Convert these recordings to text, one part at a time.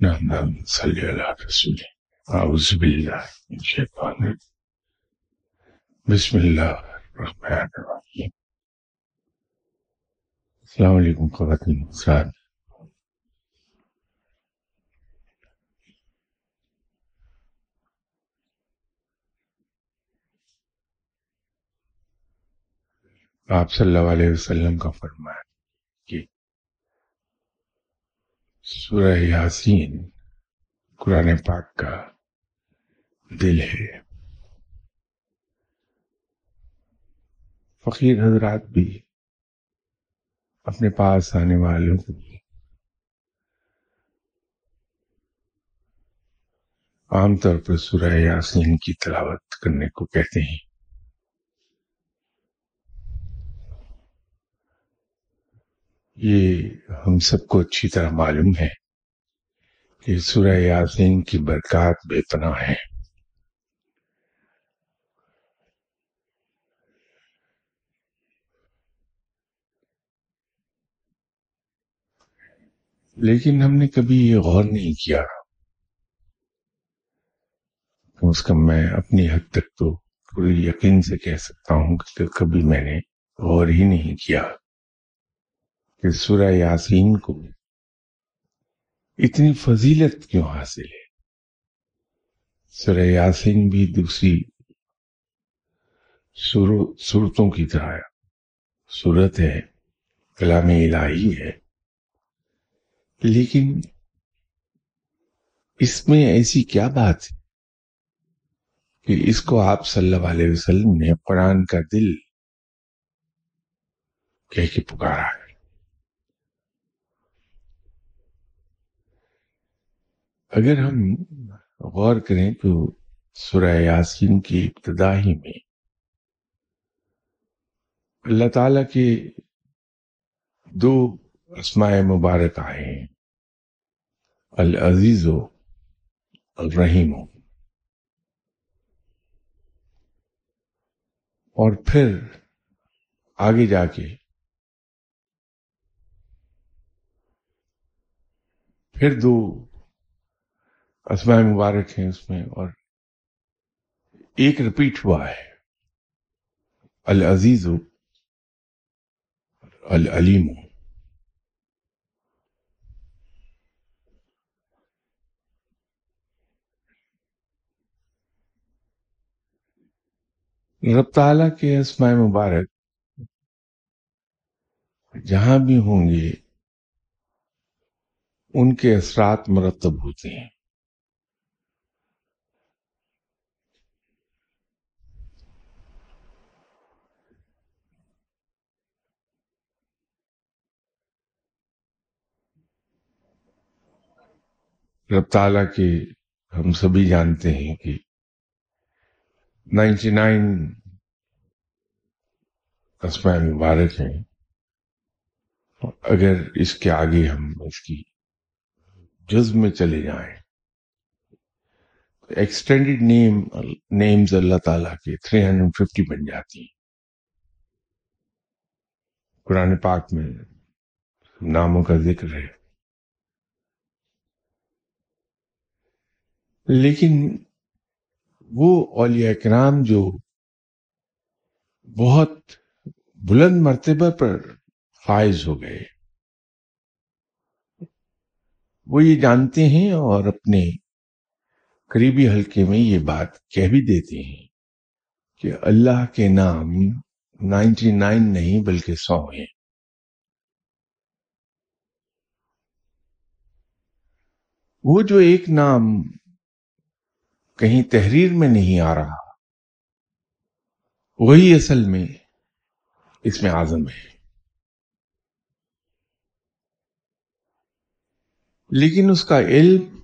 نعم صلی اللہ رسول اعوذ باللہ من الشیطان بسم اللہ الرحمن الرحیم۔ السلام علیکم خواتین حضرات آپ صلی اللہ علیہ وسلم کا فرمایا کہ سورہ یاسین، قرآن پاک کا دل ہے۔ فقیر حضرات بھی اپنے پاس آنے والوں کو عام طور پر سورہ یاسین کی تلاوت کرنے کو کہتے ہیں۔ یہ ہم سب کو اچھی طرح معلوم ہے کہ سورہ یاسین کی برکات بے پناہ ہے۔ لیکن ہم نے کبھی یہ غور نہیں کیا۔ کم از کم میں اپنی حد تک تو پوری یقین سے کہہ سکتا ہوں کہ کبھی میں نے غور ہی نہیں کیا۔ کہ سورہ یاسین کو اتنی فضیلت کیوں حاصل ہے؟ سورہ یاسین بھی دوسری صورتوں کی طرح صورت ہے، کلام الہی ہے۔ لیکن اس میں ایسی کیا بات ہے کہ اس کو آپ صلی اللہ علیہ وسلم نے قرآن کا دل کہہ کے پکارا ہے؟ اگر ہم غور کریں تو سورہ یاسین کی ابتدا ہی میں اللہ تعالی کے دو اسماء مبارک آئے ہیں۔ العزیز و الرحیم۔ اور پھر آگے جا کے پھر دو اسماء مبارک ہیں اس میں اور ایک رپیٹ ہوا ہے۔ العزیز، العلیم۔ رب تعالیٰ کے اسماء مبارک جہاں بھی ہوں گے، ان کے اثرات مرتب ہوتے ہیں۔ رب تعالیٰ کے ہم سبھی جانتے ہیں کہ نائنٹی نائن اسماء مبارک ہیں۔ اگر اس کے آگے ہم اس کی جزم میں چلے جائیں ایکسٹینڈیڈ نیم نیمز اللہ تعالیٰ کے تھری ہنڈریڈ ففٹی بن جاتی ہیں۔ قرآن پاک میں ناموں کا ذکر ہے۔ لیکن وہ اولیاء کرام جو بہت بلند مرتبہ پر فائز ہو گئے، وہ یہ جانتے ہیں اور اپنے قریبی حلقے میں یہ بات کہہ بھی دیتے ہیں کہ اللہ کے نام نائنٹی نائن نہیں بلکہ سو ہیں۔ وہ جو ایک نام کہیں تحریر میں نہیں آ رہا۔ وہی اصل میں اس میں آزم ہے۔ لیکن اس کا علم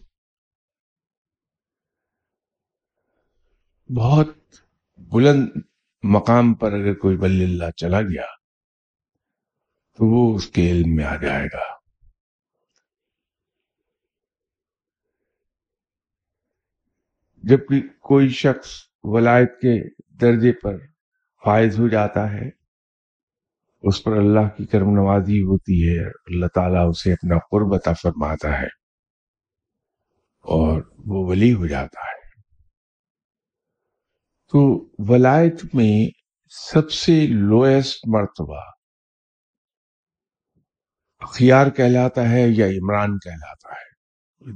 بہت بلند مقام پر اگر کوئی ولی اللہ چلا گیا تو وہ اس کے علم میں آ جائے گا۔ جب کوئی شخص ولایت کے درجے پر فائز ہو جاتا ہے، اس پر اللہ کی کرم نوازی ہوتی ہے، اللہ تعالیٰ اسے اپنا قرب عطا فرماتا ہے اور وہ ولی ہو جاتا ہے۔ تو ولایت میں سب سے لوئسٹ مرتبہ اخیار کہلاتا ہے یا عمران کہلاتا ہے۔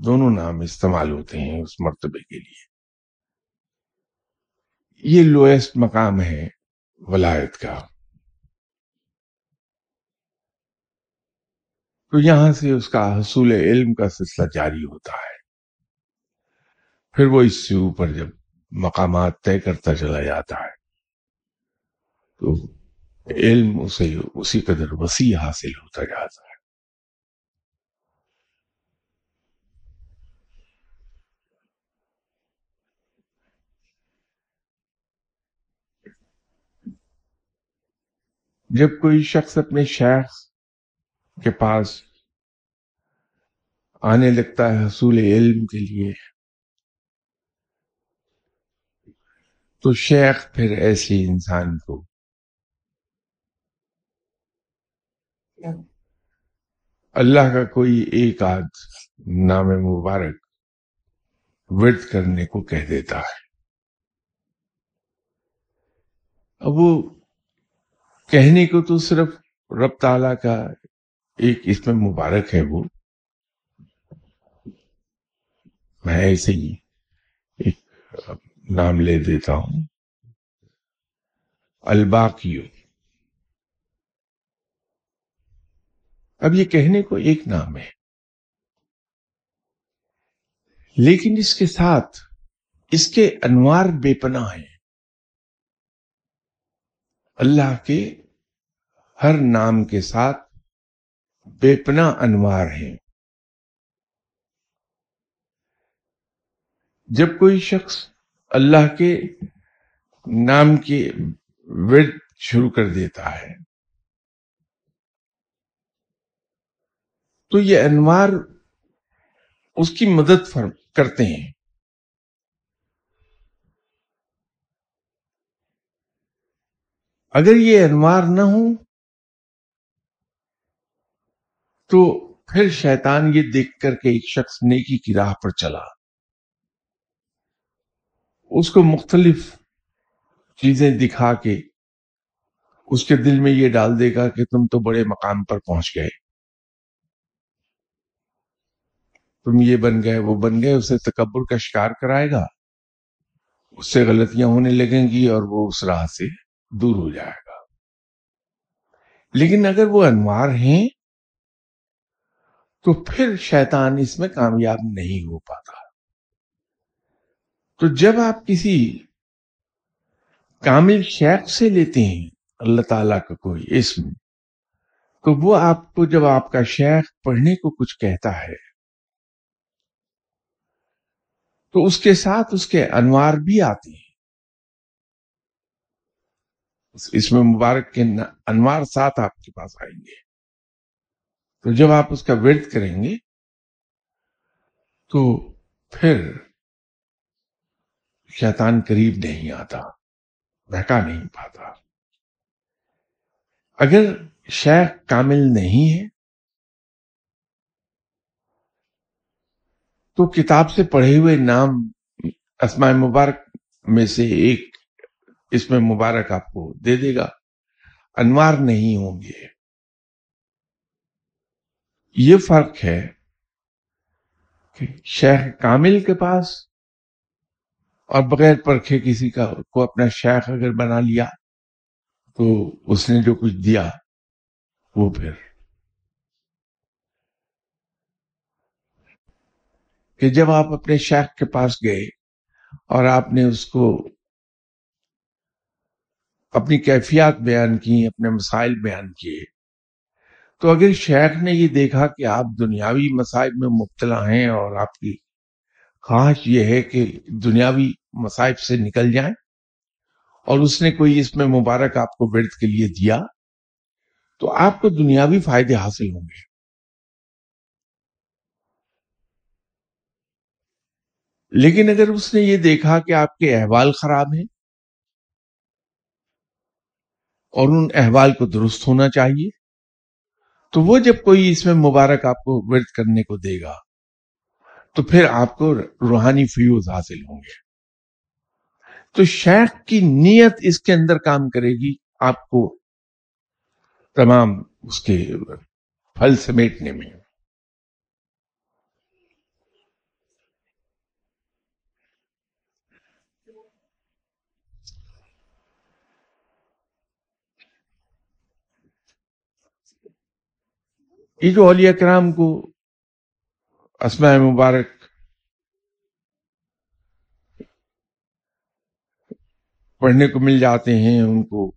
دونوں نام استعمال ہوتے ہیں اس مرتبے کے لیے۔ یہ لوئسٹ مقام ہے ولایت کا۔ تو یہاں سے اس کا حصول علم کا سلسلہ جاری ہوتا ہے۔ پھر وہ اس سے اوپر جب مقامات طے کرتا چلا جاتا ہے، تو علم اسے اسی قدر وسیع حاصل ہوتا جاتا ہے۔ جب کوئی شخص اپنے شیخ کے پاس آنے لگتا ہے حصول علم کے لیے، تو شیخ پھر ایسے انسان کو اللہ کا کوئی ایک آدھ نام مبارک ورد کرنے کو کہہ دیتا ہے۔ اب وہ کہنے کو تو صرف رب تعالی کا ایک اس میں مبارک ہے وہ۔ میں ایسے ہی ایک نام لے دیتا ہوں۔ الباقیو اب یہ کہنے کو ایک نام ہے۔ لیکن اس کے ساتھ اس کے انوار بے پناہ ہیں۔ اللہ کے ہر نام کے ساتھ بے پناہ انوار ہیں۔ جب کوئی شخص اللہ کے نام کے ورد شروع کر دیتا ہے، تو یہ انوار اس کی مدد کرتے ہیں۔ اگر یہ انوار نہ ہوں، تو پھر شیطان یہ دیکھ کر کے ایک شخص نیکی کی راہ پر چلا۔ اس کو مختلف چیزیں دکھا کے اس کے دل میں یہ ڈال دے گا کہ تم تو بڑے مقام پر پہنچ گئے۔ تم یہ بن گئے، وہ بن گئے، اسے تکبر کا شکار کرائے گا۔ اس سے غلطیاں ہونے لگیں گی اور وہ اس راہ سے دور ہو جائے گا۔ لیکن اگر وہ انوار ہیں، تو پھر شیطان اس میں کامیاب نہیں ہو پاتا۔ تو جب آپ کسی کامل شیخ سے لیتے ہیں، اللہ تعالیٰ کا کوئی اسم، تو وہ آپ کو جب آپ کا شیخ پڑھنے کو کچھ کہتا ہے، تو اس کے ساتھ اس کے انوار بھی آتے ہیں۔ اس میں مبارک کے انوار ساتھ آپ کے پاس آئیں گے۔ تو جب آپ اس کا ورد کریں گے، تو پھر شیطان قریب نہیں آتا، بہکا نہیں پاتا۔ اگر شیخ کامل نہیں ہے، تو کتاب سے پڑھے ہوئے نام اسماء مبارک میں سے ایک اس میں مبارک آپ کو دے دے گا۔ انوار نہیں ہوں گے۔ یہ فرق ہے کہ شیخ کامل کے پاس اور بغیر پرکھے کسی کا کو اپنا شیخ اگر بنا لیا تو اس نے جو کچھ دیا وہ پھر کہ جب آپ اپنے شیخ کے پاس گئے اور آپ نے اس کو اپنی کیفیات بیان کی اپنے مسائل بیان کیے۔ تو اگر شیخ نے یہ دیکھا کہ آپ دنیاوی مسائل میں مبتلا ہیں اور آپ کی خواہش یہ ہے کہ دنیاوی مسائب سے نکل جائیں اور اس نے کوئی اس میں مبارک آپ کو ورد کے لیے دیا، تو آپ کو دنیاوی فائدے حاصل ہوں گے۔ لیکن اگر اس نے یہ دیکھا کہ آپ کے احوال خراب ہیں اور ان احوال کو درست ہونا چاہیے۔ تو وہ جب کوئی اس میں مبارک آپ کو ورد کرنے کو دے گا، تو پھر آپ کو روحانی فیوز حاصل ہوں گے۔ تو شیخ کی نیت اس کے اندر کام کرے گی، آپ کو تمام اس کے پھل سمیٹنے میں۔ یہ جو اولیاء کرام کو اسماء مبارک پڑھنے کو مل جاتے ہیں، ان کو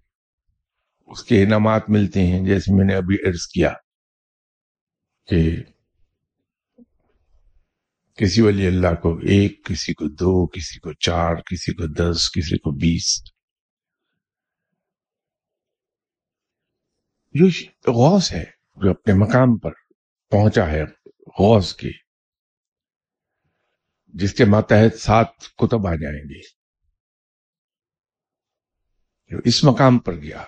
اس کے انعامات ملتے ہیں، جیسے میں نے ابھی عرض کیا کہ کسی ولی اللہ کو ایک، کسی کو دو، کسی کو چار، کسی کو دس، کسی کو بیس۔ جو غوث ہے۔ جو اپنے مقام پر پہنچا ہے غوث کے جس کے ماتحت سات کتب آ جائیں گے۔ جو اس مقام پر گیا۔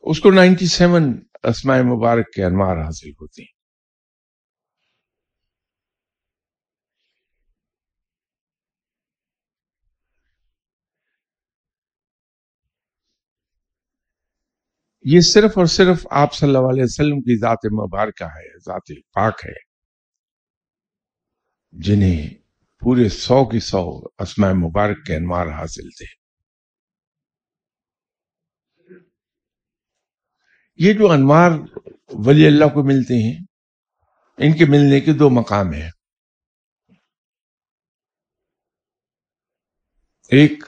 اس کو نائنٹی سیون اسماء مبارک کے انوار حاصل ہوتے ہیں۔ یہ صرف اور صرف آپ صلی اللہ علیہ وسلم کی ذات مبارکہ ہے، ذات پاک ہے۔ جنہیں پورے سو کی سو اسماء مبارک کے انوار حاصل تھے۔ یہ جو انوار ولی اللہ کو ملتے ہیں، ان کے ملنے کے دو مقام ہیں۔ ایک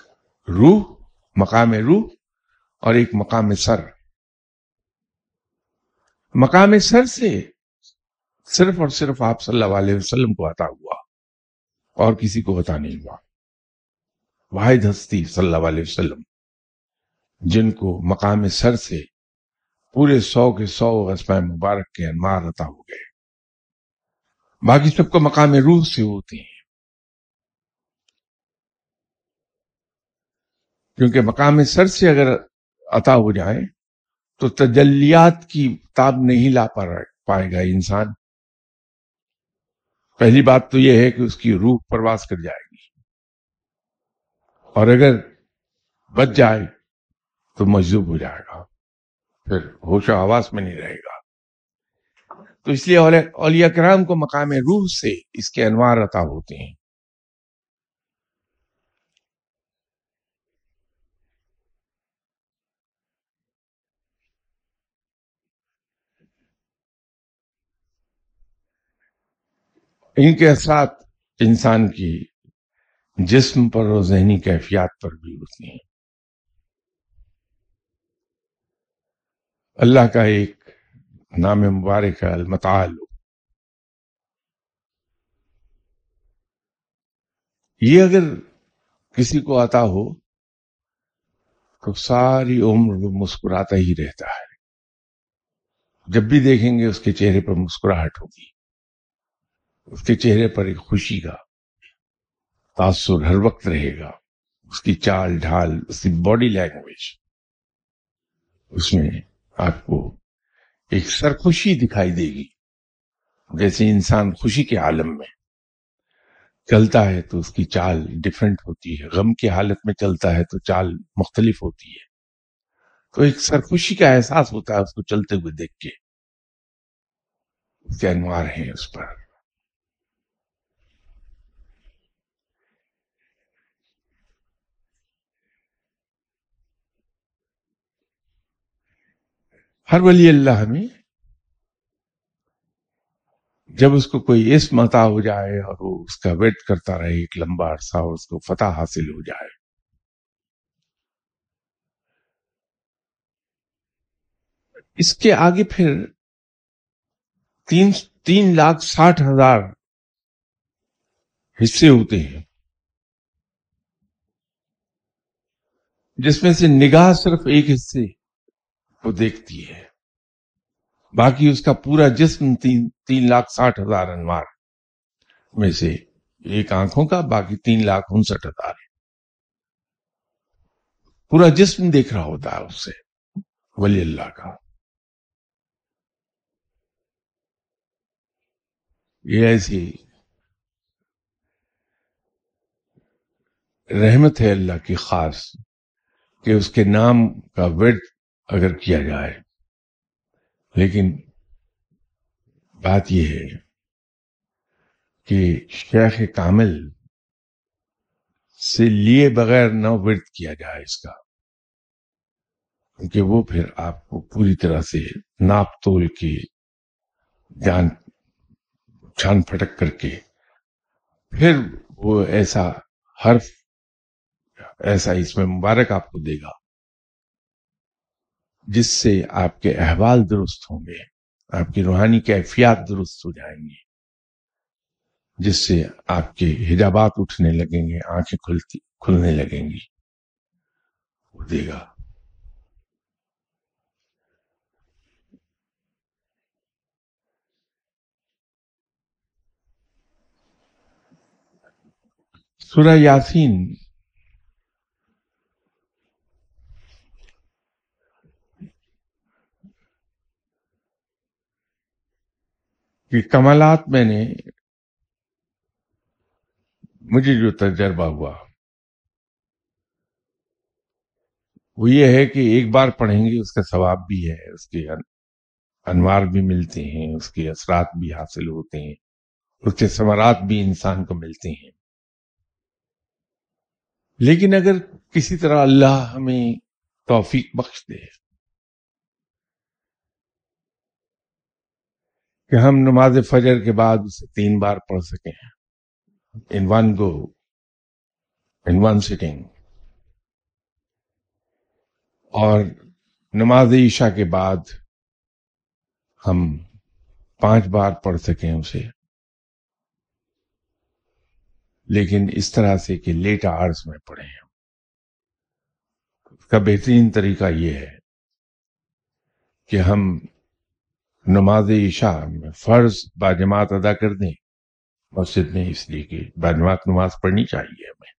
روح، مقام روح، اور ایک مقام سر۔ مقام سر سے صرف اور صرف آپ صلی اللہ علیہ وسلم کو عطا ہوا اور کسی کو عطا نہیں ہوا۔ واحد ہستی صلی اللہ علیہ وسلم، جن کو مقام سر سے پورے سو کے سو اسماء مبارک کے انمار عطا ہو گئے۔ باقی سب کو مقام روح سے ہوتے ہیں۔ کیونکہ مقام سر سے اگر عطا ہو جائے تو تجلیات کی تاب نہیں لا پائے گا انسان۔ پہلی بات تو یہ ہے کہ اس کی روح پرواز کر جائے گی۔ اور اگر بچ جائے تو مجذوب ہو جائے گا۔ پھر ہوش و آواز میں نہیں رہے گا۔ تو اس لیے اولیاء کرام کو مقام روح سے اس کے انوار عطا ہوتے ہیں۔ ان کے اثرات انسان کی جسم پر اور ذہنی کیفیات پر بھی ہوتی ہیں۔ اللہ کا ایک نام مبارک ہے، المتعال۔ یہ اگر کسی کو آتا ہو تو ساری عمر وہ مسکراتا ہی رہتا ہے۔ جب بھی دیکھیں گے اس کے چہرے پر مسکراہٹ ہوگی۔ اس کے چہرے پر ایک خوشی کا تاثر ہر وقت رہے گا۔ اس کی چال ڈھال، اس کی باڈی لینگویج اس میں آپ کو ایک سرخوشی دکھائی دے گی۔ جیسے انسان خوشی کے عالم میں چلتا ہے تو اس کی چال ڈفرنٹ ہوتی ہے۔ غم کی حالت میں چلتا ہے تو چال مختلف ہوتی ہے۔ تو ایک سرخوشی کا احساس ہوتا ہے اس کو چلتے ہوئے دیکھ کے۔ اس کے انوار ہیں اس پر۔ ہر ولی اللہ میں جب اس کو کوئی اسم عطا ہو جائے اور وہ اس کا ویٹ کرتا رہے، ایک لمبا عرصہ اور اس کو فتح حاصل ہو جائے۔ اس کے آگے پھر تین تین لاکھ ساٹھ ہزار حصے ہوتے ہیں۔ جس میں سے نگاہ صرف ایک حصے کو دیکھتی ہے۔ باقی اس کا پورا جسم تین تین لاکھ ساٹھ ہزار انوار میں سے ایک آنکھوں کا، باقی تین لاکھ انسٹھ ہزار۔ پورا جسم دیکھ رہا ہوتا ہے اس سے، ولی اللہ کا۔ یہ ایسی رحمت ہے اللہ کی خاص کہ اس کے نام کا ورد اگر کیا جائے۔ لیکن بات یہ ہے کہ شیخ کامل سے لیے بغیر نہ ورد کیا جائے اس کا، کیونکہ وہ پھر آپ کو پوری طرح سے ناپ تول کے جان، چھان پھٹک کر کے پھر وہ ایسا حرف، ایسا اس میں مبارک آپ کو دے گا۔ جس سے آپ کے احوال درست ہوں گے، آپ کی روحانی کیفیات درست ہو جائیں گی، جس سے آپ کے حجابات اٹھنے لگیں گے، آنکھیں کھلتی، کھلنے لگیں گی۔ وہ دے گا۔ سورہ یاسین کہ کمالات میں نے مجھے جو تجربہ ہوا، وہ یہ ہے کہ ایک بار پڑھیں گے، اس کا ثواب بھی ہے، اس کے انوار بھی ملتے ہیں، اس کے اثرات بھی حاصل ہوتے ہیں، اس کے ثمرات بھی انسان کو ملتے ہیں۔ لیکن اگر کسی طرح اللہ ہمیں توفیق بخش دے کہ ہم نماز فجر کے بعد اسے تین بار پڑھ سکیں۔ In one go in one sitting اور نماز عشاء کے بعد ہم پانچ بار پڑھ سکیں اسے۔ لیکن اس طرح سے کہ لیٹ آرز میں پڑھیں اس کا بہترین طریقہ یہ ہے کہ ہم نماز عشاء میں فرض باجماعت ادا کر دیں۔ مسجد میں اس لیے کہ باجماعت نماز پڑھنی چاہیے ہمیں۔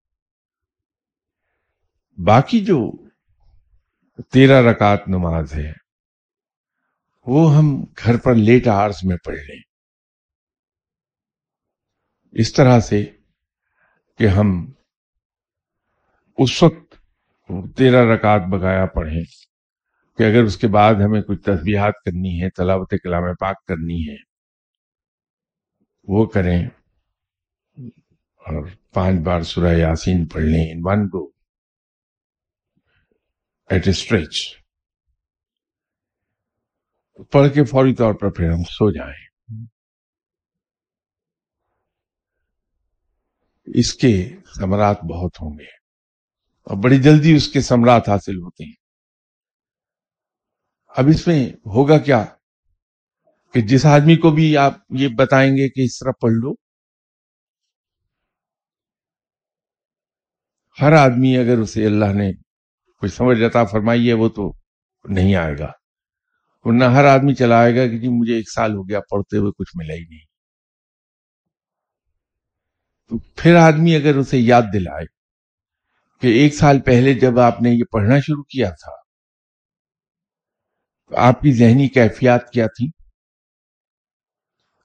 باقی جو تیرہ رکعت نماز ہے، وہ ہم گھر پر لیٹ آرز میں پڑھ لیں۔ اس طرح سے کہ ہم اس وقت تیرہ رکعت بگایا پڑھیں۔ کہ اگر اس کے بعد ہمیں کچھ تسبیحات کرنی ہے، تلاوت کلام پاک کرنی ہے، وہ کریں۔ اور پانچ بار سورہ یاسین پڑھ لیں، in one go at stretch پڑھ کے فوری طور پر پھر ہم سو جائیں۔ اس کے ثمرات بہت ہوں گے۔ اور بڑی جلدی اس کے ثمرات حاصل ہوتے ہیں۔ اب اس میں ہوگا کیا کہ جس آدمی کو بھی آپ یہ بتائیں گے کہ اس طرح پڑھ لو، ہر آدمی اگر اسے اللہ نے کوئی سمجھ جاتا فرمائی ہے، وہ تو نہیں آئے گا۔ ورنہ ہر آدمی چلا آئے گا کہ جی مجھے ایک سال ہو گیا پڑھتے ہوئے کچھ ملا ہی نہیں۔ تو پھر آدمی اگر اسے یاد دلائے کہ ایک سال پہلے جب آپ نے یہ پڑھنا شروع کیا تھا آپ کی ذہنی کیفیات کیا تھی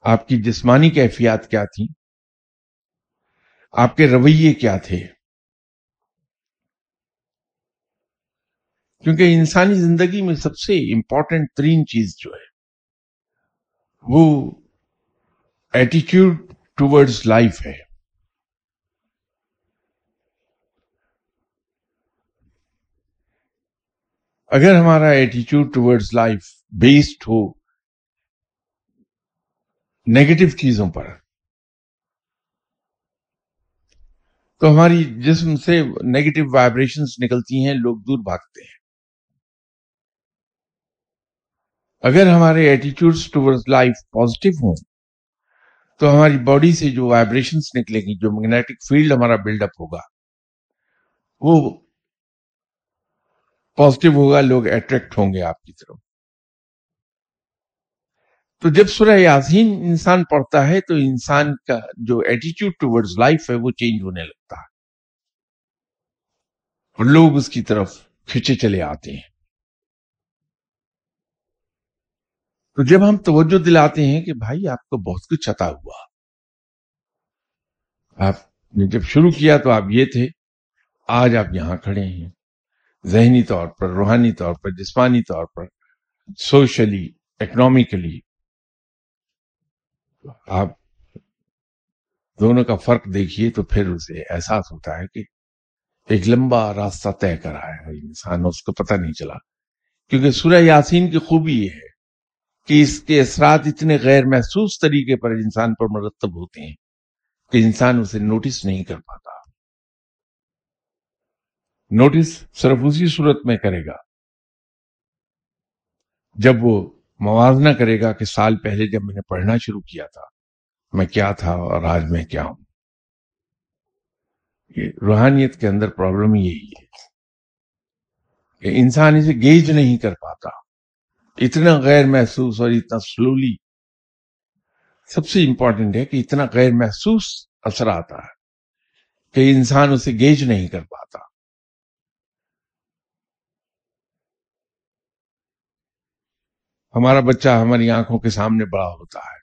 آپ کی جسمانی کیفیات کیا تھی آپ کے رویے کیا تھے؟ کیونکہ انسانی زندگی میں سب سے امپورٹنٹ ترین چیز جو ہے، وہ ایٹیچیوڈ ٹوورڈز لائف ہے۔ اگر ہمارا ایٹیچیوڈ ٹورڈز لائف بیسڈ ہو نیگیٹو چیزوں پر، تو ہماری جسم سے نیگیٹو وائبریشنز نکلتی ہیں، لوگ دور بھاگتے ہیں۔ اگر ہمارے ایٹیچیوڈ ٹورڈز لائف پازیٹو ہوں، تو ہماری باڈی سے جو وائبریشنز نکلے گی، جو میگنیٹک فیلڈ ہمارا بلڈ اپ ہوگا، وہ پازیٹو ہوگا، لوگ اٹریکٹ ہوں گے آپ کی طرف۔ تو جب سورہ یاسین انسان پڑھتا ہے، تو انسان کا جو ایٹیچیوڈ ٹوورڈز لائف ہے، وہ چینج ہونے لگتا ہے۔ اور لوگ اس کی طرف کھچے چلے آتے ہیں۔ تو جب ہم توجہ دلاتے ہیں کہ بھائی، آپ کو بہت کچھ عطا ہوا۔ آپ نے جب شروع کیا تو آپ یہ تھے، آج آپ یہاں کھڑے ہیں۔ ذہنی طور پر، روحانی طور پر، جسمانی طور پر، سوشلی، اکنامیکلی، آپ دونوں کا فرق دیکھیے تو پھر اسے احساس ہوتا ہے کہ ایک لمبا راستہ طے کرا ہے انسان، اس کو پتہ نہیں چلا۔ کیونکہ سورہ یاسین کی خوبی یہ ہے کہ اس کے اثرات اتنے غیر محسوس طریقے پر انسان پر مرتب ہوتے ہیں کہ انسان اسے نوٹس نہیں کر پاتا۔ نوٹس صرف اسی صورت میں کرے گا۔ جب وہ موازنہ کرے گا کہ سال پہلے جب میں نے پڑھنا شروع کیا تھا، میں کیا تھا اور آج میں کیا ہوں؟ یہ روحانیت کے اندر پرابلم یہی ہے کہ انسان اسے گیج نہیں کر پاتا۔ اتنا غیر محسوس اور اتنا سلولی سب سے امپورٹنٹ ہے کہ اتنا غیر محسوس اثر آتا ہے کہ انسان اسے گیج نہیں کر پاتا۔ ہمارا بچہ ہماری آنکھوں کے سامنے بڑا ہوتا ہے،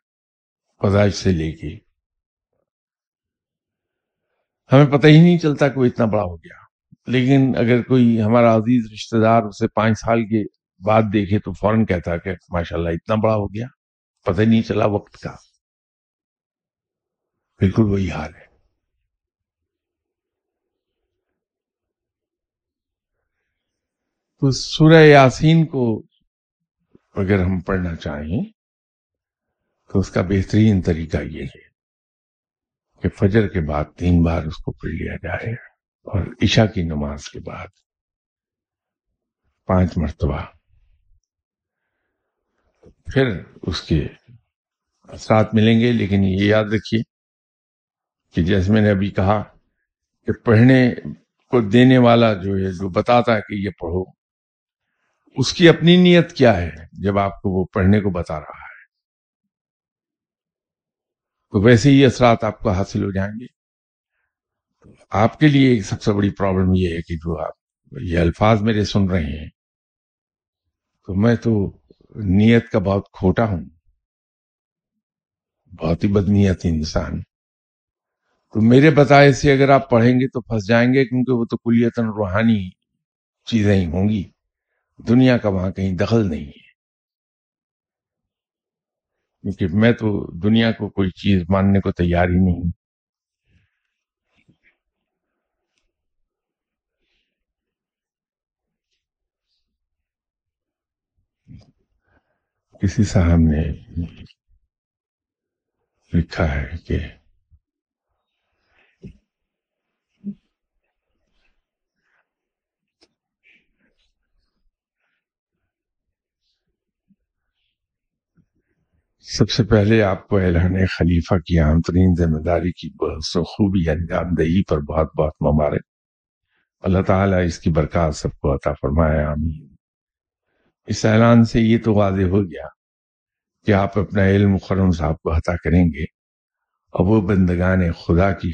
پیدائش سے لے کے۔ ہمیں پتہ ہی نہیں چلتا کہ وہ اتنا بڑا ہو گیا۔ لیکن اگر کوئی ہمارا عزیز رشتہ دار اسے پانچ سال کے بعد دیکھے تو فوراً کہتا کہ ماشاء اللہ اتنا بڑا ہو گیا، پتہ نہیں چلا وقت کا۔ بالکل وہی حال ہے۔ تو سورہ یاسین کو اگر ہم پڑھنا چاہیں تو اس کا بہترین طریقہ یہ ہے کہ فجر کے بعد تین بار اس کو پڑھ لیا جائے اور عشاء کی نماز کے بعد پانچ مرتبہ پھر اس کے ساتھ ملیں گے۔ لیکن یہ یاد رکھیے کہ جیسے میں نے ابھی کہا کہ پڑھنے کو دینے والا جو ہے، جو بتاتا ہے کہ یہ پڑھو اس کی اپنی نیت کیا ہے جب آپ کو وہ پڑھنے کو بتا رہا ہے؟ تو ویسے ہی اثرات آپ کو حاصل ہو جائیں گے۔ آپ کے لیے سب سے بڑی پرابلم یہ ہے کہ جو آپ یہ الفاظ میرے سن رہے ہیں، تو میں تو نیت کا بہت کھوٹا ہوں۔ بہت ہی بدنیت انسان۔ تو میرے بتائے سے اگر آپ پڑھیں گے تو پھنس جائیں گے کیونکہ وہ تو کلیتاً روحانی چیزیں ہی ہوں گی۔ دنیا کا وہاں کہیں دخل نہیں ہے۔ کیونکہ میں تو دنیا کو کوئی چیز ماننے کو تیار ہی نہیں کسی صاحب نے لکھا ہے کہ سب سے پہلے آپ کو اعلان خلیفہ کی عام ترین ذمہ داری کی خوبی یعنی انجام دہی پر بہت بہت مبارک۔ اللہ تعالیٰ اس کی برکات سب کو عطا فرمائے، آمین۔ اس اعلان سے یہ تو واضح ہو گیا کہ آپ اپنا علم مخرم صاحب کو عطا کریں گے اور وہ بندگان خدا کی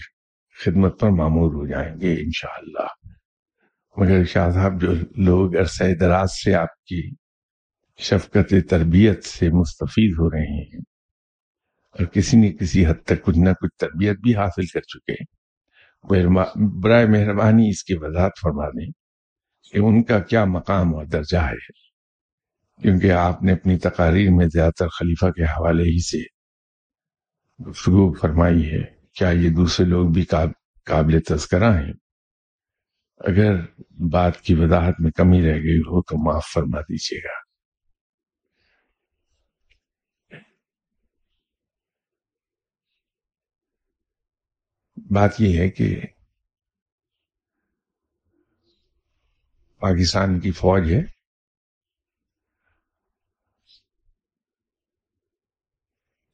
خدمت پر معمور ہو جائیں گے انشاءاللہ۔ مگر شاہ صاحب، جو لوگ عرصہ دراز سے آپ کی شفقت تربیت سے مستفید ہو رہے ہیں اور کسی نہ کسی حد تک کچھ نہ کچھ تربیت بھی حاصل کر چکے برائے مہربانی اس کی وضاحت فرما دیں کہ ان کا کیا مقام اور درجہ ہے، کیونکہ آپ نے اپنی تقاریر میں زیادہ تر خلیفہ کے حوالے ہی سے گفتگو فرمائی ہے۔ کیا یہ دوسرے لوگ بھی قابل تذکرہ ہیں؟ اگر بات کی وضاحت میں کمی رہ گئی ہو تو معاف فرما دیجیے گا۔ بات یہ ہے کہ پاکستان کی فوج ہے۔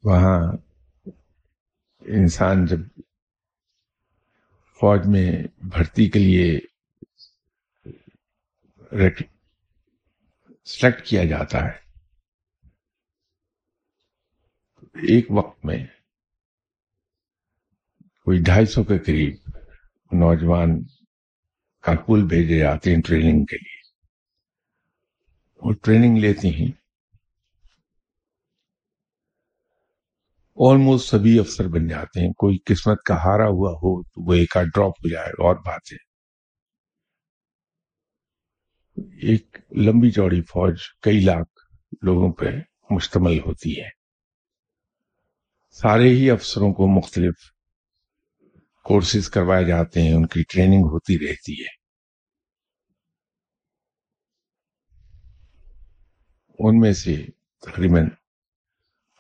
وہاں انسان جب فوج میں بھرتی کے لیے سلیکٹ کیا جاتا ہے ایک وقت میں کوئی ڈھائی سو کے قریب نوجوان کاکول بھیجے جاتے ہیں ٹریننگ کے لیے۔ وہ ٹریننگ لیتی ہیں۔ آلموسٹ سبھی افسر بن جاتے ہیں۔ کوئی قسمت کا ہارا ہوا ہو تو وہ ایک آدھ ڈراپ ہو جائے، اور بات ہے ایک لمبی چوڑی فوج کئی لاکھ لوگوں پہ مشتمل ہوتی ہے۔ سارے ہی افسروں کو مختلف کورسز کروائے جاتے ہیں، ان کی ٹریننگ ہوتی رہتی ہے۔ ان میں سے تقریباً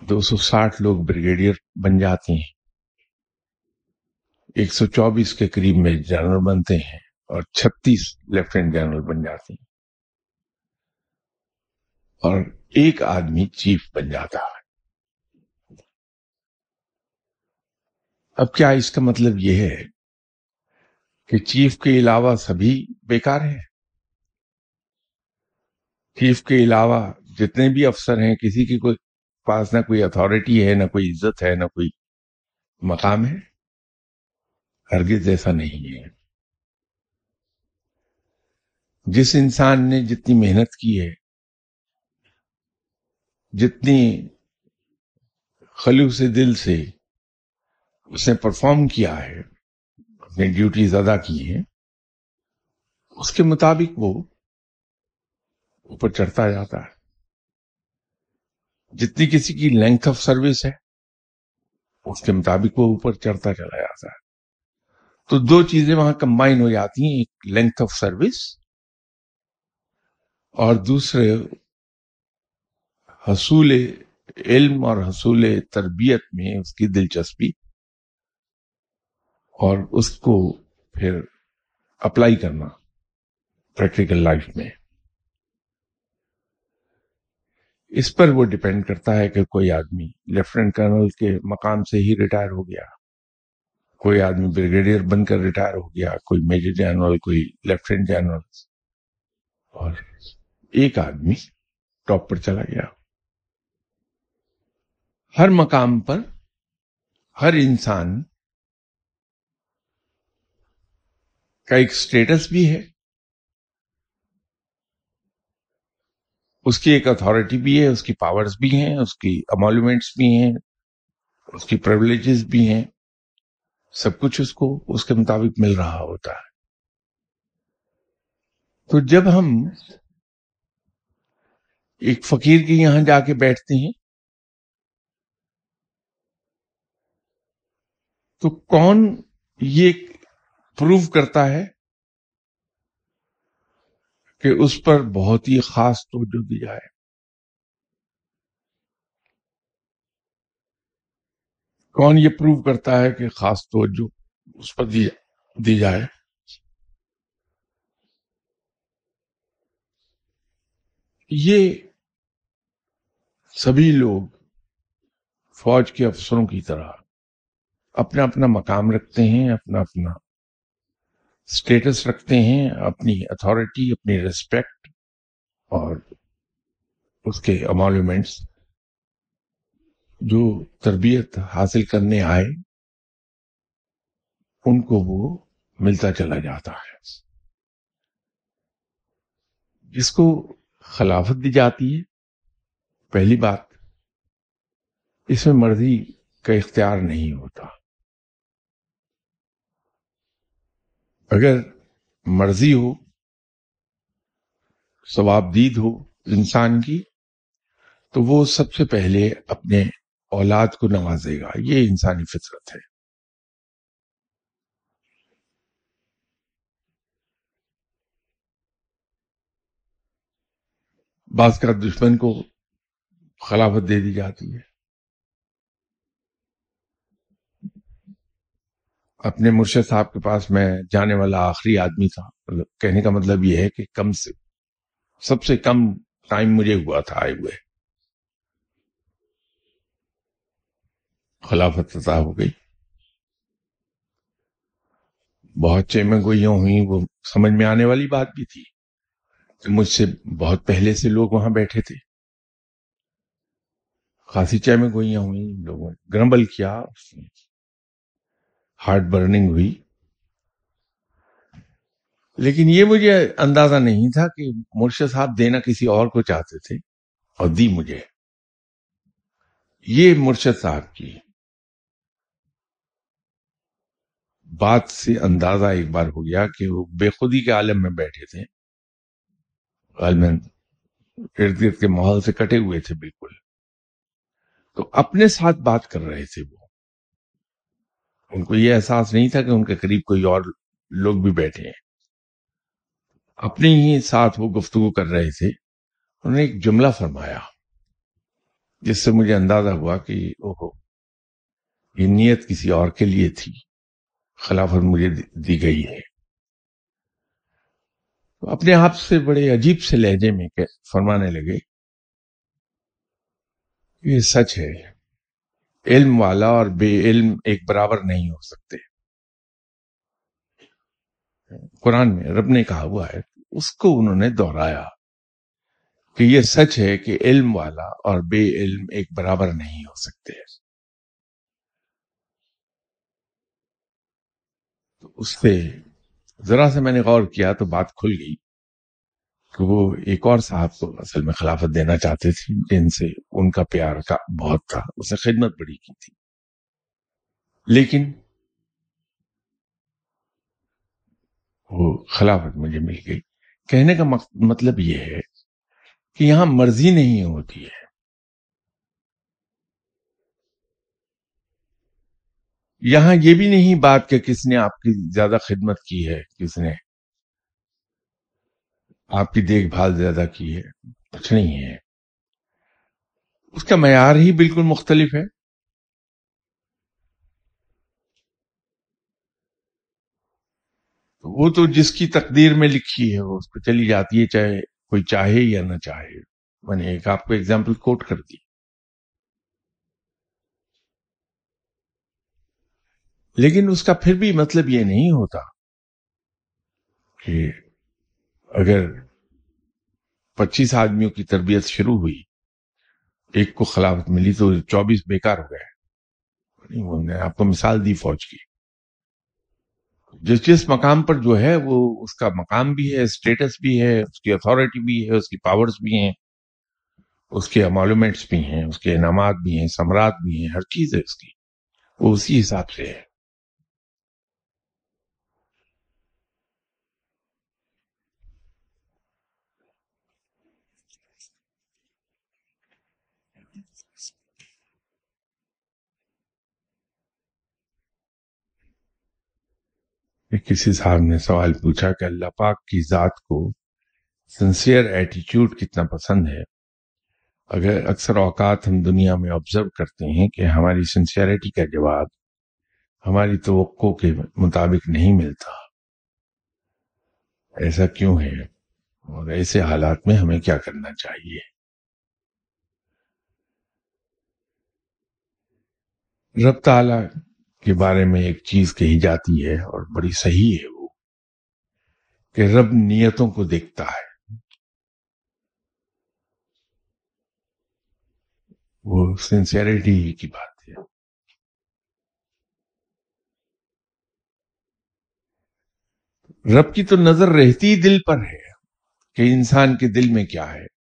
دو سو ساٹھ لوگ بریگیڈیئر بن جاتے ہیں۔ ایک سو چوبیس کے قریب میں جنرل بنتے ہیں اور چھتیس لیفٹیننٹ جنرل بن جاتے ہیں۔ اور ایک آدمی چیف بن جاتا ہے۔ اب کیا اس کا مطلب یہ ہے کہ چیف کے علاوہ سبھی بیکار ہیں؟ چیف کے علاوہ جتنے بھی افسر ہیں، کسی کی کوئی پاس نہ کوئی اتھارٹی ہے، نہ کوئی عزت ہے، نہ کوئی مقام ہے؟ ہرگز ایسا نہیں ہے۔ جس انسان نے جتنی محنت کی ہے، جتنی خلوص دل سے اس نے پرفارم کیا ہے اپنی ڈیوٹیز ادا کی ہیں اس کے مطابق وہ اوپر چڑھتا جاتا ہے۔ جتنی کسی کی لینتھ آف سروس ہے، اس کے مطابق وہ اوپر چڑھتا چلا جاتا ہے۔ تو دو چیزیں وہاں کمبائن ہو جاتی ہیں، ایک لینتھ آف سروس اور دوسرے حصول علم اور حصول تربیت میں اس کی دلچسپی۔ اور اس کو پھر اپلائی کرنا پریکٹیکل لائف میں۔ اس پر وہ ڈپینڈ کرتا ہے کہ کوئی آدمی لیفٹنٹ کرنل کے مقام سے ہی ریٹائر ہو گیا، کوئی آدمی بریگیڈیئر بن کر ریٹائر ہو گیا، کوئی میجر جنرل، کوئی لیفٹنٹ جنرل، اور ایک آدمی ٹاپ پر چلا گیا۔ ہر مقام پر ہر انسان کا ایک سٹیٹس بھی ہے۔ اس کی ایک اتھارٹی بھی ہے، اس کی پاورز بھی ہیں، اس کی امالومنٹس بھی ہیں، اس کی پرولیجز بھی ہیں۔ سب کچھ اس کو، اس کے مطابق مل رہا ہوتا ہے۔ تو جب ہم ایک فقیر کے یہاں جا کے بیٹھتے ہیں، تو کون یہ پروو کرتا ہے کہ اس پر بہت ہی خاص توجہ دی جائے۔ کون یہ پروو کرتا ہے کہ خاص توجہ اس پر دی جائے؟ یہ سبھی لوگ فوج کے افسروں کی طرح اپنا اپنا مقام رکھتے ہیں، اپنا اپنا اسٹیٹس رکھتے ہیں، اپنی اتھارٹی اپنی ریسپیکٹ اور اس کے امالومنٹس جو تربیت حاصل کرنے آئے، ان کو وہ ملتا چلا جاتا ہے۔ جس کو خلافت دی جاتی ہے، پہلی بات، اس میں مرضی کا اختیار نہیں ہوتا۔ اگر مرضی ہو، ثواب دید ہو انسان کی، تو وہ سب سے پہلے اپنے اولاد کو نوازے گا۔ یہ انسانی فطرت ہے۔ بعض کا دشمن کو خلافت دے دی جاتی ہے۔ اپنے مرشد صاحب کے پاس میں جانے والا آخری آدمی تھا۔ مطلب کہنے کا مطلب یہ ہے کہ کم سے سب سے کم ٹائم مجھے ہوا تھا آئے ہوئے۔ خلافت عطا ہو گئی۔ بہت چیمیں گوئیاں ہوئی وہ سمجھ میں آنے والی بات بھی تھی کہ مجھ سے بہت پہلے سے لوگ وہاں بیٹھے تھے۔ خاصی چیمیں گوئیاں ہوئی لوگوں نے گرمبل کیا۔ ہارٹ برننگ ہوئی۔ لیکن یہ مجھے اندازہ نہیں تھا کہ مرشد صاحب دینا کسی اور کو چاہتے تھے اور دی مجھے۔ یہ مرشد صاحب کی بات سے اندازہ ایک بار ہو گیا کہ وہ بے خودی کے عالم میں بیٹھے تھے۔ غالباً ارد گرد کے ماحول سے کٹے ہوئے تھے بالکل۔ تو اپنے ساتھ بات کر رہے تھے وہ۔ ان کو یہ احساس نہیں تھا کہ ان کے قریب کوئی اور لوگ بھی بیٹھے ہیں۔ اپنے ہی ساتھ وہ گفتگو کر رہے تھے۔ انہوں نے ایک جملہ فرمایا، جس سے مجھے اندازہ ہوا کہ اوہو، یہ نیت کسی اور کے لیے تھی، خلافت مجھے دی گئی ہے۔ اپنے آپ سے بڑے عجیب سے لہجے میں فرمانے لگے، یہ سچ ہے۔ علم والا اور بے علم ایک برابر نہیں ہو سکتے۔ قرآن میں رب نے کہا ہوا ہے، اس کو انہوں نے دہرایا کہ یہ سچ ہے کہ علم والا اور بے علم ایک برابر نہیں ہو سکتے۔ تو اس پہ ذرا سے میں نے غور کیا تو بات کھل گئی۔ کہ وہ ایک اور صاحب کو اصل میں خلافت دینا چاہتے تھے، جن سے ان کا پیار کا بہت تھا اسے خدمت بڑی کی تھی۔ لیکن وہ خلافت مجھے مل گئی۔ کہنے کا مطلب یہ ہے کہ یہاں مرضی نہیں ہوتی ہے۔ یہاں یہ بھی نہیں بات کہ کس نے آپ کی زیادہ خدمت کی ہے، کس نے آپ کی دیکھ بھال زیادہ کی ہے، کچھ نہیں ہے۔ اس کا معیار ہی بالکل مختلف ہے۔ وہ تو جس کی تقدیر میں لکھی ہے، وہ اس کو چلی جاتی ہے، چاہے کوئی چاہے یا نہ چاہے۔ میں نے ایک آپ کو ایگزامپل کوٹ کر دی۔ لیکن اس کا پھر بھی مطلب یہ نہیں ہوتا کہ اگر پچیس آدمیوں کی تربیت شروع ہوئی، ایک کو خلافت ملی تو چوبیس بیکار ہو گئے۔ نے آپ کو مثال دی فوج کی۔ جس جس مقام پر جو ہے، وہ اس کا مقام بھی ہے اسٹیٹس بھی ہے، اس کی اتھارٹی بھی ہے، اس کی پاورز بھی ہیں، اس کے امالومنٹس بھی ہیں، اس کے انعامات بھی ہیں سمراٹ بھی ہیں، ہر چیز ہے اس کی۔ وہ اسی حساب سے ہے۔ کسی صاحب نے سوال پوچھا کہ اللہ پاک کی ذات کو سنسیئر ایٹیچیوڈ کتنا پسند ہے؟ اگر اکثر اوقات ہم دنیا میں آبزرو کرتے ہیں کہ ہماری سنسیئرٹی کا جواب ہماری توقع کے مطابق نہیں ملتا۔ ایسا کیوں ہے؟ اور ایسے حالات میں ہمیں کیا کرنا چاہیے؟ رب تعالی کے بارے میں ایک چیز کہی جاتی ہے اور بڑی صحیح ہے وہ، کہ رب نیتوں کو دیکھتا ہے۔ وہ سنسیئرٹی کی بات ہے۔ رب کی تو نظر رہتی دل پر ہے کہ انسان کے دل میں کیا ہے۔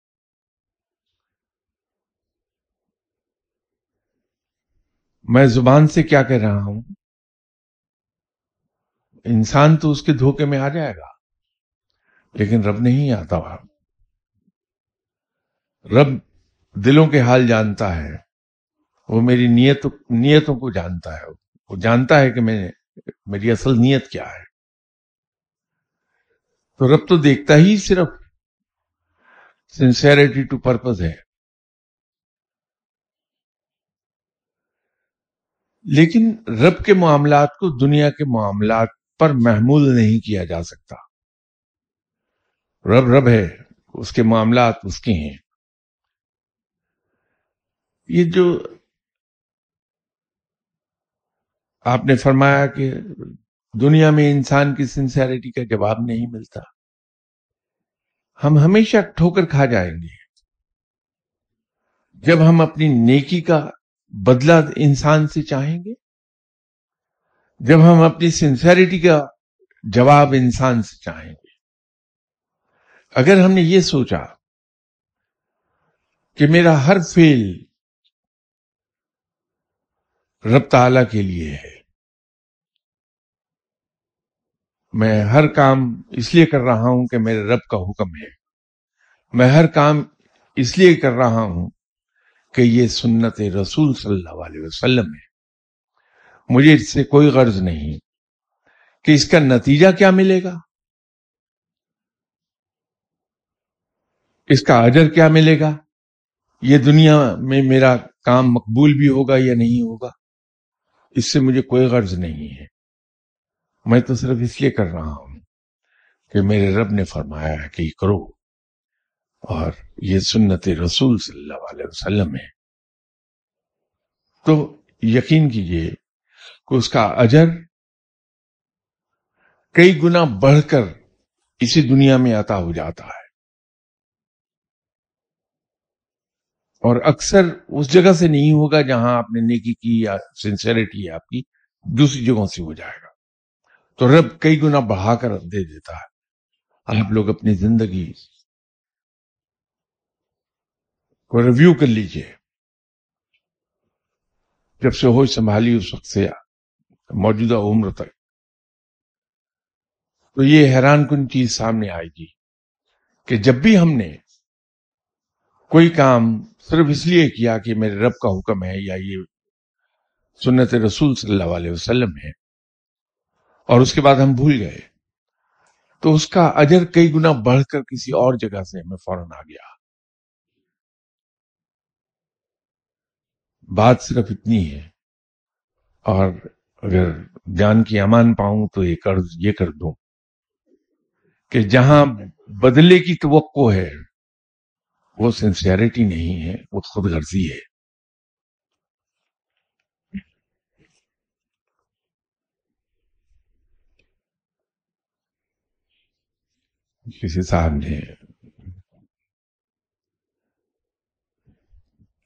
میں زبان سے کیا کہہ رہا ہوں؟ انسان تو اس کے دھوکے میں آ جائے گا، لیکن رب نہیں آتا۔ وہاں رب دلوں کے حال جانتا ہے، وہ میری نیت نیتوں کو جانتا ہے۔ وہ جانتا ہے کہ میں، میری اصل نیت کیا ہے۔ تو رب تو دیکھتا ہی صرف سنسیئرٹی ٹو پرپز ہے۔ لیکن رب کے معاملات کو دنیا کے معاملات پر محمول نہیں کیا جا سکتا۔ رب رب ہے، اس کے معاملات اس کے ہیں۔ یہ جو آپ نے فرمایا کہ دنیا میں انسان کی سنسیریٹی کا جواب نہیں ملتا، ہم ہمیشہ ٹھوکر کھا جائیں گے۔ جب ہم اپنی نیکی کا بدلہ انسان سے چاہیں گے؟ جب ہم اپنی سنسیریٹی کا جواب انسان سے چاہیں گے۔ اگر ہم نے یہ سوچا کہ میرا ہر فیل رب تعالی کے لیے ہے، میں ہر کام اس لیے کر رہا ہوں کہ میرے رب کا حکم ہے۔ میں ہر کام اس لیے کر رہا ہوں کہ یہ سنت رسول صلی اللہ علیہ وسلم ہے۔ مجھے اس سے کوئی غرض نہیں کہ اس کا نتیجہ کیا ملے گا۔ اس کا اجر کیا ملے گا۔ یہ دنیا میں میرا کام مقبول بھی ہوگا یا نہیں ہوگا؟ اس سے مجھے کوئی غرض نہیں ہے۔ میں تو صرف اس لیے کر رہا ہوں کہ میرے رب نے فرمایا ہے کہ یہ کرو۔ اور یہ سنت رسول صلی اللہ علیہ وسلم ہے۔ تو یقین کیجیے کہ اس کا اجر کئی گنا بڑھ کر اسی دنیا میں عطا ہو جاتا ہے۔ اور اکثر اس جگہ سے نہیں ہوگا جہاں آپ نے نیکی کی یا سنسیریٹی ہے آپ کی دوسری جگہوں سے ہو جائے گا۔ تو رب کئی گنا بڑھا کر دے دیتا ہے۔ آپ لوگ اپنی زندگی کو ریویو کر لیجیے۔ جب سے ہوش سنبھالی اس وقت سے موجودہ عمر تک۔ تو یہ حیران کن چیز سامنے آئے گی کہ جب بھی ہم نے کوئی کام صرف اس لیے کیا کہ میرے رب کا حکم ہے یا یہ سنت رسول صلی اللہ علیہ وسلم ہے اور اس کے بعد ہم بھول گئے، تو اس کا اجر کئی گنا بڑھ کر کسی اور جگہ سے ہمیں فوراً آ گیا۔ بات صرف اتنی ہے۔ اور اگر جان کی امان پاؤں تو یہ قرض یہ کر دوں کہ جہاں بدلے کی توقع ہے، وہ سنسیئرٹی نہیں ہے، وہ خود غرضی ہے۔ کسی صاحب نے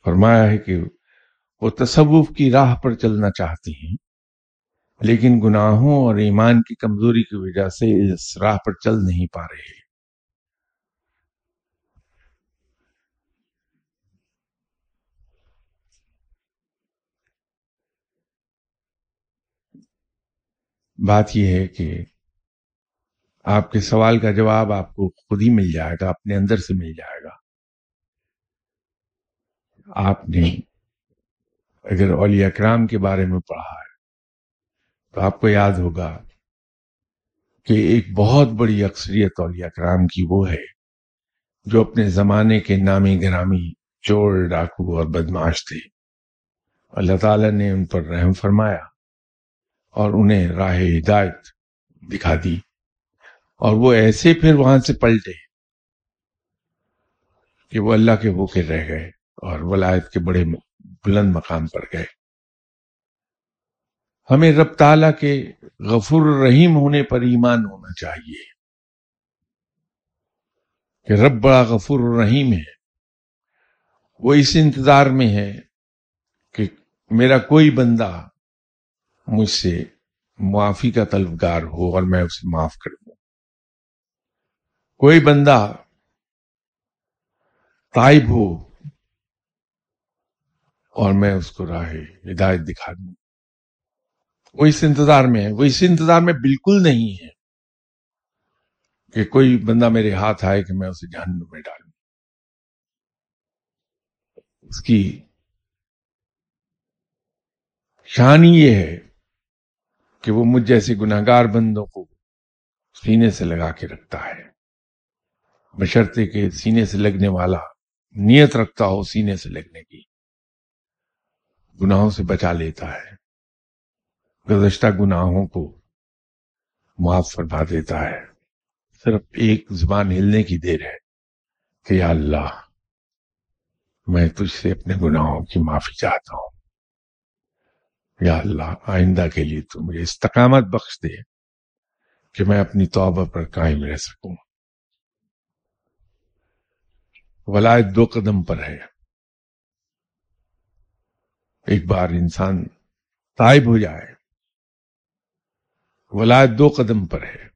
فرمایا ہے کہ وہ تصوف کی راہ پر چلنا چاہتی ہیں۔ لیکن گناہوں اور ایمان کی کمزوری کی وجہ سے اس راہ پر چل نہیں پا رہے۔ بات یہ ہے کہ آپ کے سوال کا جواب آپ کو خود ہی مل جائے گا، اپنے اندر سے مل جائے گا۔ آپ نے اگر اولیاء کرام کے بارے میں پڑھا ہے، تو آپ کو یاد ہوگا کہ ایک بہت بڑی اکثریت اولیاء کرام کی وہ ہے جو اپنے زمانے کے نامی گرامی چور ڈاکو اور بدماش تھے۔ اللہ تعالی نے ان پر رحم فرمایا اور انہیں راہ ہدایت دکھا دی اور وہ ایسے پھر وہاں سے پلٹے کہ وہ اللہ کے بھوکے رہ گئے اور ولایت کے بڑے بلند مقام پر گئے۔ ہمیں رب تعالیٰ کے غفور رحیم ہونے پر ایمان ہونا چاہیے کہ رب بڑا غفور رحیم ہے۔ وہ اس انتظار میں ہے کہ میرا کوئی بندہ مجھ سے معافی کا طلبگار ہو اور میں اسے معاف کر دوں کوئی بندہ تائب ہو اور میں اس کو راہ ہدایت دکھا دوں۔ وہ اس انتظار میں ہے۔ وہ اس انتظار میں بالکل نہیں ہے کہ کوئی بندہ میرے ہاتھ آئے کہ میں اسے جہنم میں ڈالوں۔ اس کی شان یہ ہے کہ وہ مجھ جیسے گناہگار بندوں کو سینے سے لگا کے رکھتا ہے۔ بشرطے کے سینے سے لگنے والا نیت رکھتا ہو سینے سے لگنے کی۔ گناہوں سے بچا لیتا ہے۔ گزشتہ گناہوں کو معاف فرما دیتا ہے۔ صرف ایک زبان ہلنے کی دیر ہے کہ یا اللہ، میں تجھ سے اپنے گناہوں کی معافی چاہتا ہوں۔ یا اللہ، آئندہ کے لیے تو مجھے استقامت بخش دے کہ میں اپنی توبہ پر قائم رہ سکوں۔ ولایت دو قدم پر ہے۔ ایک بار انسان تائب ہو جائے، ولایت دو قدم پر ہے۔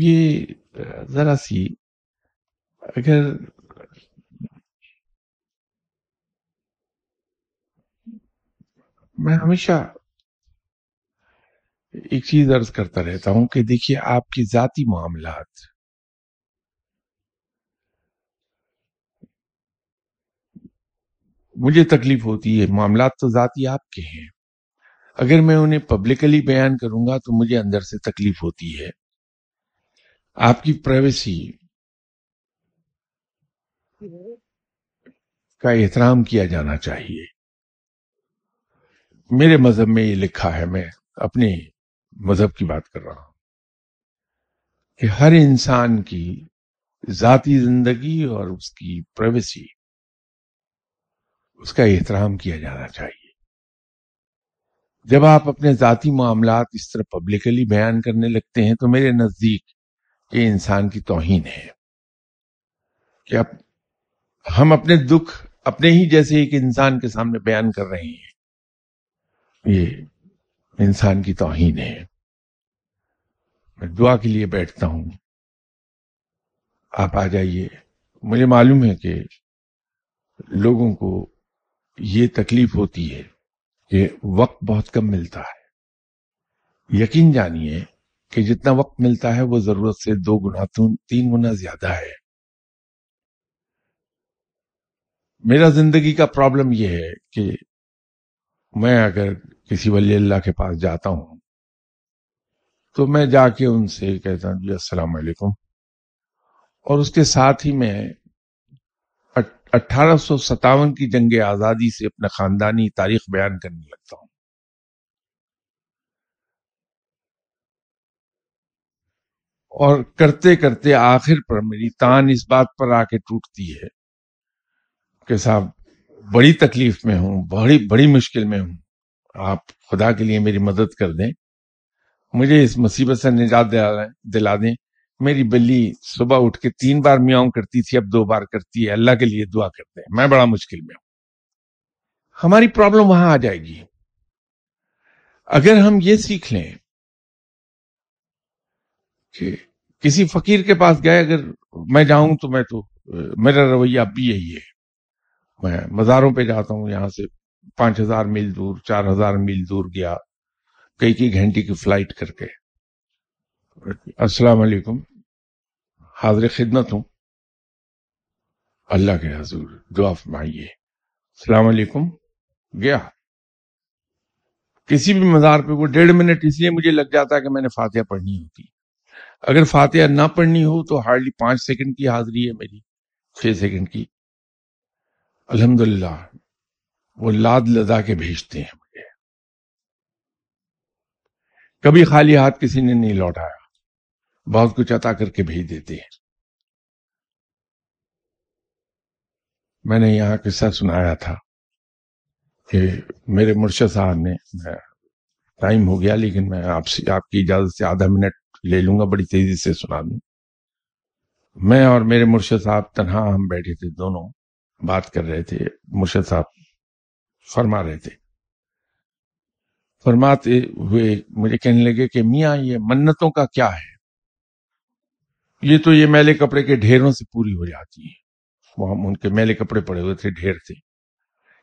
یہ ذرا سی اگر میں ہمیشہ ایک چیز عرض کرتا رہتا ہوں کہ دیکھیے آپ کی ذاتی معاملات مجھے تکلیف ہوتی ہے، معاملات تو ذاتی آپ کے ہیں۔ اگر میں انہیں پبلکلی بیان کروں گا تو مجھے اندر سے تکلیف ہوتی ہے۔ آپ کی پرائیویسی کا احترام کیا جانا چاہیے۔ میرے مذہب میں یہ لکھا ہے، میں اپنے مذہب کی بات کر رہا ہوں۔ کہ ہر انسان کی ذاتی زندگی اور اس کی پرائیویسی اس کا احترام کیا جانا چاہیے۔ جب آپ اپنے ذاتی معاملات اس طرح پبلکلی بیان کرنے لگتے ہیں تو میرے نزدیک یہ انسان کی توہین ہے کہ اب ہم اپنے دکھ اپنے ہی جیسے ایک انسان کے سامنے بیان کر رہے ہیں۔ یہ انسان کی توہین ہے۔ میں دعا کے لیے بیٹھتا ہوں۔ آپ آ جائیے۔ مجھے معلوم ہے کہ لوگوں کو یہ تکلیف ہوتی ہے کہ وقت بہت کم ملتا ہے۔ یقین جانیے کہ جتنا وقت ملتا ہے وہ ضرورت سے دو گنا تین گنا زیادہ ہے۔ میرا زندگی کا پرابلم یہ ہے کہ میں اگر کسی ولی اللہ کے پاس جاتا ہوں تو میں جا کے ان سے کہتا ہوں جی السلام علیکم۔ اور اس کے ساتھ ہی میں اٹھارہ سو ستاون کی جنگ آزادی سے اپنا خاندانی تاریخ بیان کرنے لگتا ہوں۔ اور کرتے کرتے آخر پر میری تان اس بات پر آ کے ٹوٹتی ہے کہ صاحب، بڑی تکلیف میں ہوں، بڑی بڑی مشکل میں ہوں۔ آپ خدا کے لیے میری مدد کر دیں۔ مجھے اس مصیبت سے نجات دلا دیں۔ میری بلی صبح اٹھ کے تین بار میاؤں کرتی تھی، اب دو بار کرتی ہے۔ اللہ کے لیے دعا کرتے ہیں۔ میں بڑا مشکل میں ہوں۔ ہماری پرابلم وہاں آ جائے گی۔ اگر ہم یہ سیکھ لیں کہ کسی فقیر کے پاس گئے، اگر میں جاؤں تو میں تو، میرا رویہ اب بھی یہی ہے۔ میں مزاروں پہ جاتا ہوں، یہاں سے پانچ ہزار میل دور، چار ہزار میل دور گیا، کئی کئی گھنٹے کی فلائٹ کر کے۔ السلام علیکم۔ حاضر خدمت ہوں۔ اللہ کے حضور، دعا فرمائیے۔ السلام علیکم۔ گیا۔ کسی بھی مزار پہ وہ ڈیڑھ منٹ اس لیے مجھے لگ جاتا ہے کہ میں نے فاتحہ پڑھنی ہوتی۔ اگر فاتحہ نہ پڑھنی ہو تو ہارڈلی پانچ سیکنڈ کی حاضری ہے میری، چھ سیکنڈ کی۔ الحمد وہ لاد لدا کے بھیجتے ہیں مجھے۔ کبھی خالی ہاتھ کسی نے نہیں لوٹایا۔ بہت کچھ عطا کر کے بھیج دیتے ہیں۔ میں نے یہاں قصہ سنایا تھا کہ میرے مرشد صاحب نے ٹائم ہو گیا لیکن میں آپ سے آپ کی اجازت سے آدھا منٹ لے لوں گا، بڑی تیزی سے سنا دوں۔ میں اور میرے مرشد صاحب تنہا ہم بیٹھے تھے، دونوں بات کر رہے تھے۔ مرشد صاحب فرما رہے تھے۔ فرماتے ہوئے مجھے کہنے لگے کہ میاں، یہ منتوں کا کیا ہے؟ یہ تو یہ میلے کپڑے کے ڈھیروں سے پوری ہو جاتی ہے وہ ہم ان کے میلے کپڑے پڑے ہوئے تھے ڈھیر سے۔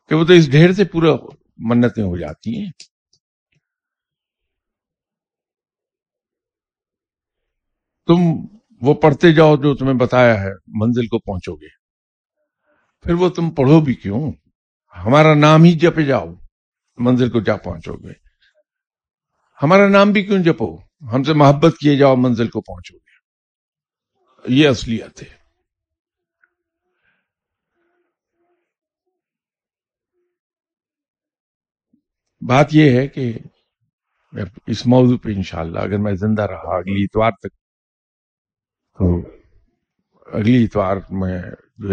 کہ وہ تو اس ڈھیر سے پورا منتیں ہو جاتی ہیں۔ تم وہ پڑھتے جاؤ جو تمہیں بتایا ہے، منزل کو پہنچو گے۔ پھر وہ تم پڑھو بھی کیوں؟ ہمارا نام ہی جپے جاؤ، منزل کو جا پہنچو گے۔ ہمارا نام بھی کیوں جپو؟ ہم سے محبت کیے جاؤ، منزل کو پہنچو گے۔ یہ اصلیت ہے بات یہ ہے کہ اس موضوع پہ انشاءاللہ اگر میں زندہ رہا اگلی اتوار تک، تو اگلی اتوار میں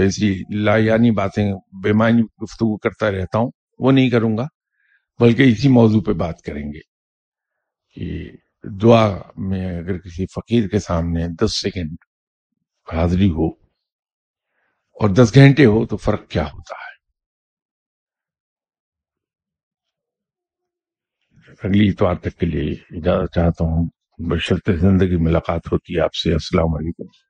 ایسی لا یعنی باتیں، بے معنی گفتگو کرتا رہتا ہوں، وہ نہیں کروں گا، بلکہ اسی موضوع پہ بات کریں گے۔ کہ دعا میں اگر کسی فقیر کے سامنے دس سیکنڈ حاضری ہو اور دس گھنٹے ہو تو فرق کیا ہوتا ہے؟ اگلی اتوار تک کے لیے اجازت چاہتا ہوں بشرط زندگی ملاقات ہوتی ہے آپ سے، السلام علیکم۔